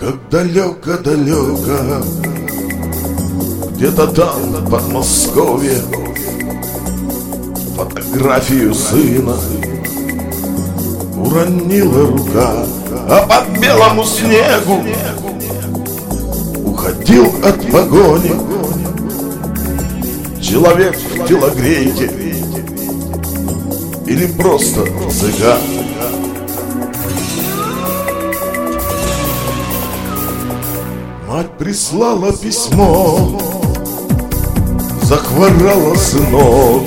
Как далеко-далеко Где-то там, в Подмосковье Фотографию сына Уронила рука А под белому снегу Уходил от погони Человек в телогрейке Или просто цыган Мать прислала письмо Захворала сынок.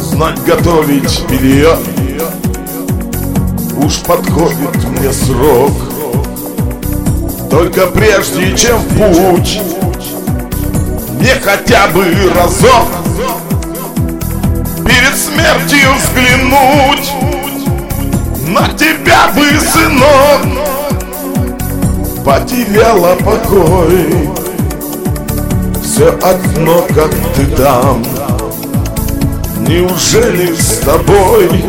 Знать готовить белье. Уж подходит мне срок. Только прежде чем путь. Мне хотя бы разок смертью взглянуть На тебя бы, сынок. Потеряла покой. Все одно, как ты там Неужели с тобой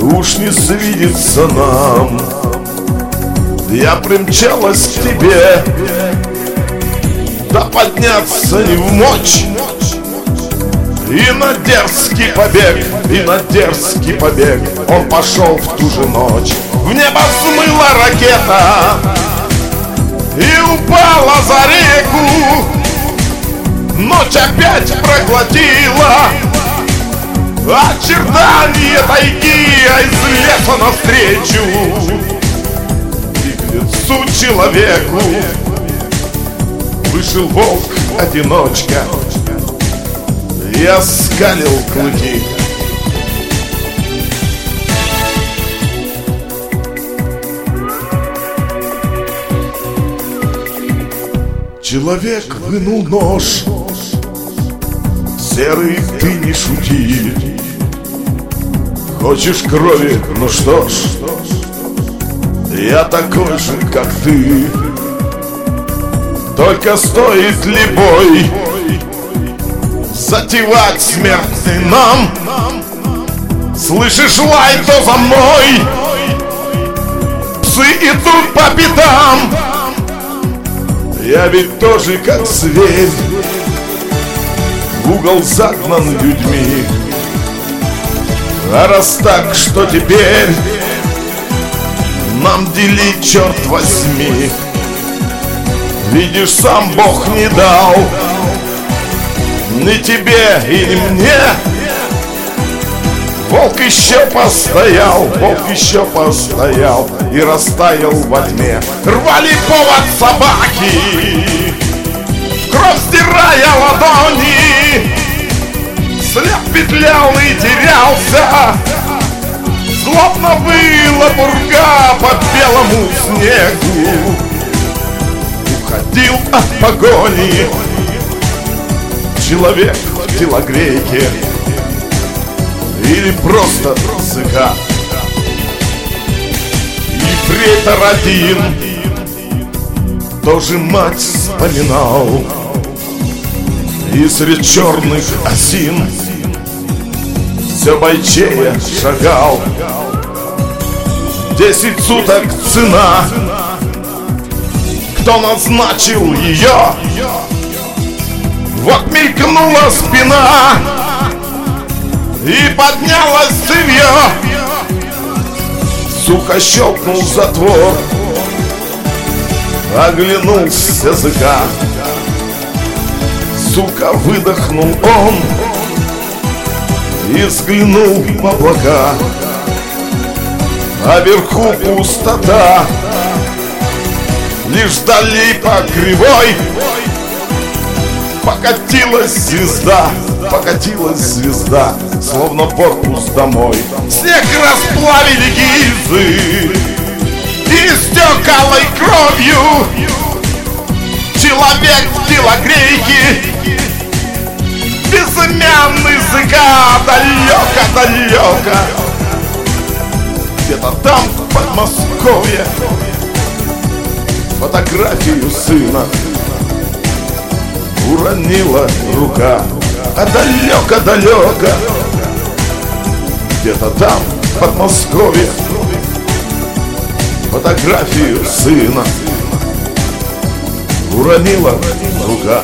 Уж не свидится нам? Я примчалась к тебе Да подняться не в мочь и на дерзкий побег, и на дерзкий побег Он пошел в ту же ночь. В небо взмыла ракета И упала за реку. Ночь опять проглотила Очертания тайги, а из леса навстречу. И к лицу человеку Вышел волк-одиночка я скалил клыки. Человек вынул нож. Серый, ты не шути. Хочешь крови? Ну что ж Я такой же, как ты. Только стоит ли бой затевать смертный нам. Слышишь лай, то за мной. Псы идут по пятам Я ведь тоже как зверь. В угол загнан людьми. А раз так, что теперь Нам делить, черт возьми? Видишь, сам Бог не дал ни тебе и ни мне. Волк еще постоял, волк еще постоял И растаял во тьме. Рвали повод собаки Кровь стирая ладони. След петлял и терялся. Злобно выла бурга по белому снегу. Уходил от погони человек в телогрейке Или просто цыган. И претор один Тоже мать вспоминал. И среди черных осин Все бойчее шагал. Десять суток цена. Кто назначил ее? Вот мелькнула спина И поднялась цевье Сухо щелкнул затвор Оглянулся с языка Сука, выдохнул он И взглянул в облака. Вверху пустота Лишь вдали по кривой Покатилась звезда, покатилась звезда Словно корпус домой. Снег расплавили гильзы И стекалой кровью. Человек в телогрейке Безымянный языка Далеко-далеко Где-то там, в Подмосковье Фотографию сына уронила рука. А далеко-далеко где-то там, в Подмосковье Фотографию сына Уронила рука